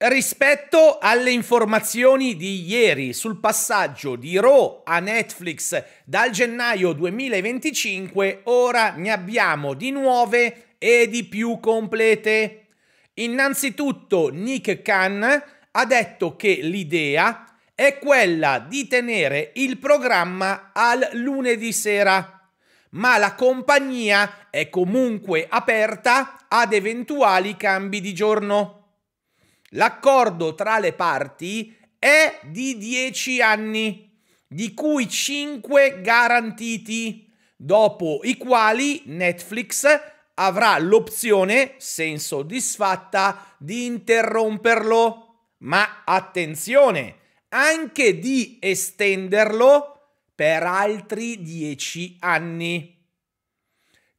Rispetto alle informazioni di ieri sul passaggio di Raw a Netflix dal gennaio 2025, ora ne abbiamo di nuove e di più complete. Innanzitutto Nick Khan ha detto che l'idea è quella di tenere il programma al lunedì sera, ma la compagnia è comunque aperta ad eventuali cambi di giorno. L'accordo tra le parti è di 10 anni, di cui 5 garantiti, dopo i quali Netflix avrà l'opzione, se insoddisfatta, di interromperlo. Ma attenzione, anche di estenderlo per altri 10 anni.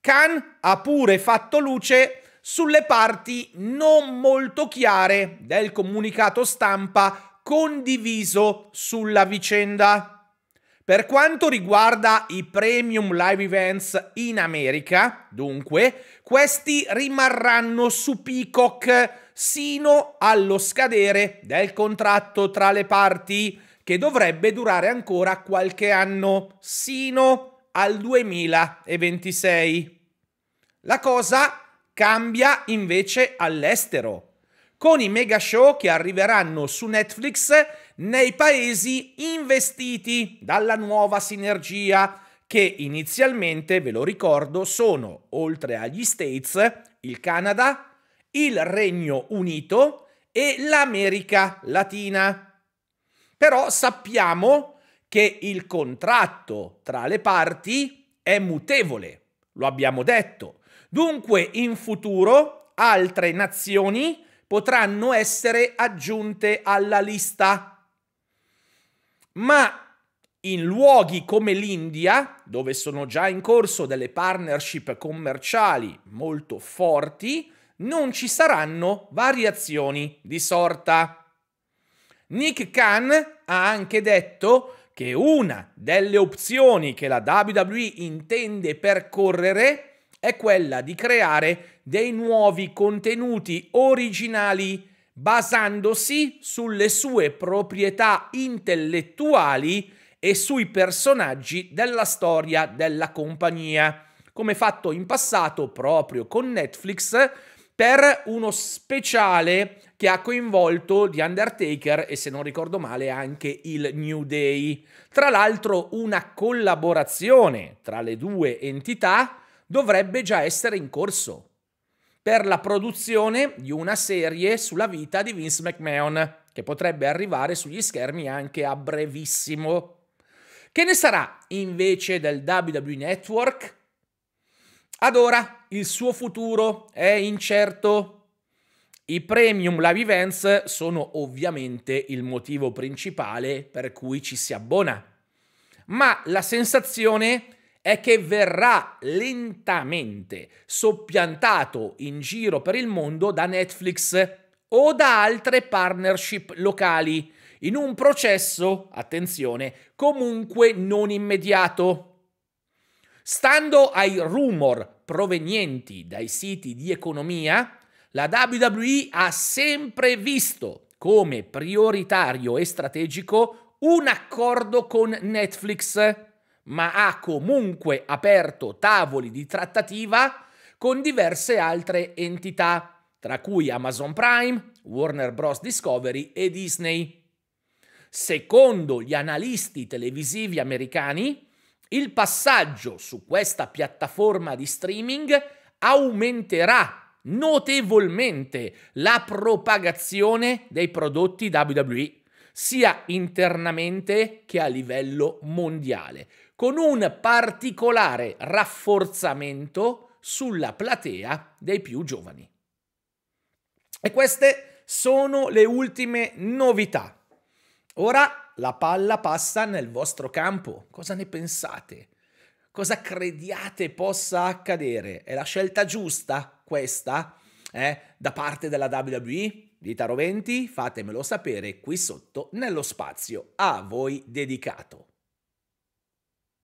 Khan ha pure fatto luce sulle parti non molto chiare del comunicato stampa condiviso sulla vicenda. Per quanto riguarda i premium live events in America, dunque, questi rimarranno su Peacock sino allo scadere del contratto tra le parti, che dovrebbe durare ancora qualche anno, sino al 2026. La cosa Cambia invece all'estero, con i mega show che arriveranno su Netflix nei paesi investiti dalla nuova sinergia che inizialmente, ve lo ricordo, sono, oltre agli States, il Canada, il Regno Unito e l'America Latina. Però sappiamo che il contratto tra le parti è mutevole, lo abbiamo detto. Dunque in futuro altre nazioni potranno essere aggiunte alla lista. Ma in luoghi come l'India, dove sono già in corso delle partnership commerciali molto forti, non ci saranno variazioni di sorta. Nick Khan ha anche detto che una delle opzioni che la WWE intende percorrere è quella di creare dei nuovi contenuti originali basandosi sulle sue proprietà intellettuali e sui personaggi della storia della compagnia, come fatto in passato proprio con Netflix per uno speciale che ha coinvolto The Undertaker e se non ricordo male anche il New Day. Tra l'altro una collaborazione tra le due entità dovrebbe già essere in corso per la produzione di una serie sulla vita di Vince McMahon, che potrebbe arrivare sugli schermi anche a brevissimo. Che ne sarà invece del WWE Network? Ad ora il suo futuro è incerto. I premium live events sono ovviamente il motivo principale per cui ci si abbona. Ma la sensazione è che verrà lentamente soppiantato in giro per il mondo da Netflix o da altre partnership locali, in un processo, attenzione, comunque non immediato. Stando ai rumor provenienti dai siti di economia, la WWE ha sempre visto come prioritario e strategico un accordo con Netflix ma ha comunque aperto tavoli di trattativa con diverse altre entità, tra cui Amazon Prime, Warner Bros. Discovery e Disney. Secondo gli analisti televisivi americani, il passaggio su questa piattaforma di streaming aumenterà notevolmente la propagazione dei prodotti WWE, sia internamente che a livello mondiale, con un particolare rafforzamento sulla platea dei più giovani. E queste sono le ultime novità. Ora la palla passa nel vostro campo. Cosa ne pensate? Cosa crediate possa accadere? È la scelta giusta questa? Eh? Da parte della WWE? Di Taro 20? Fatemelo sapere qui sotto nello spazio a voi dedicato.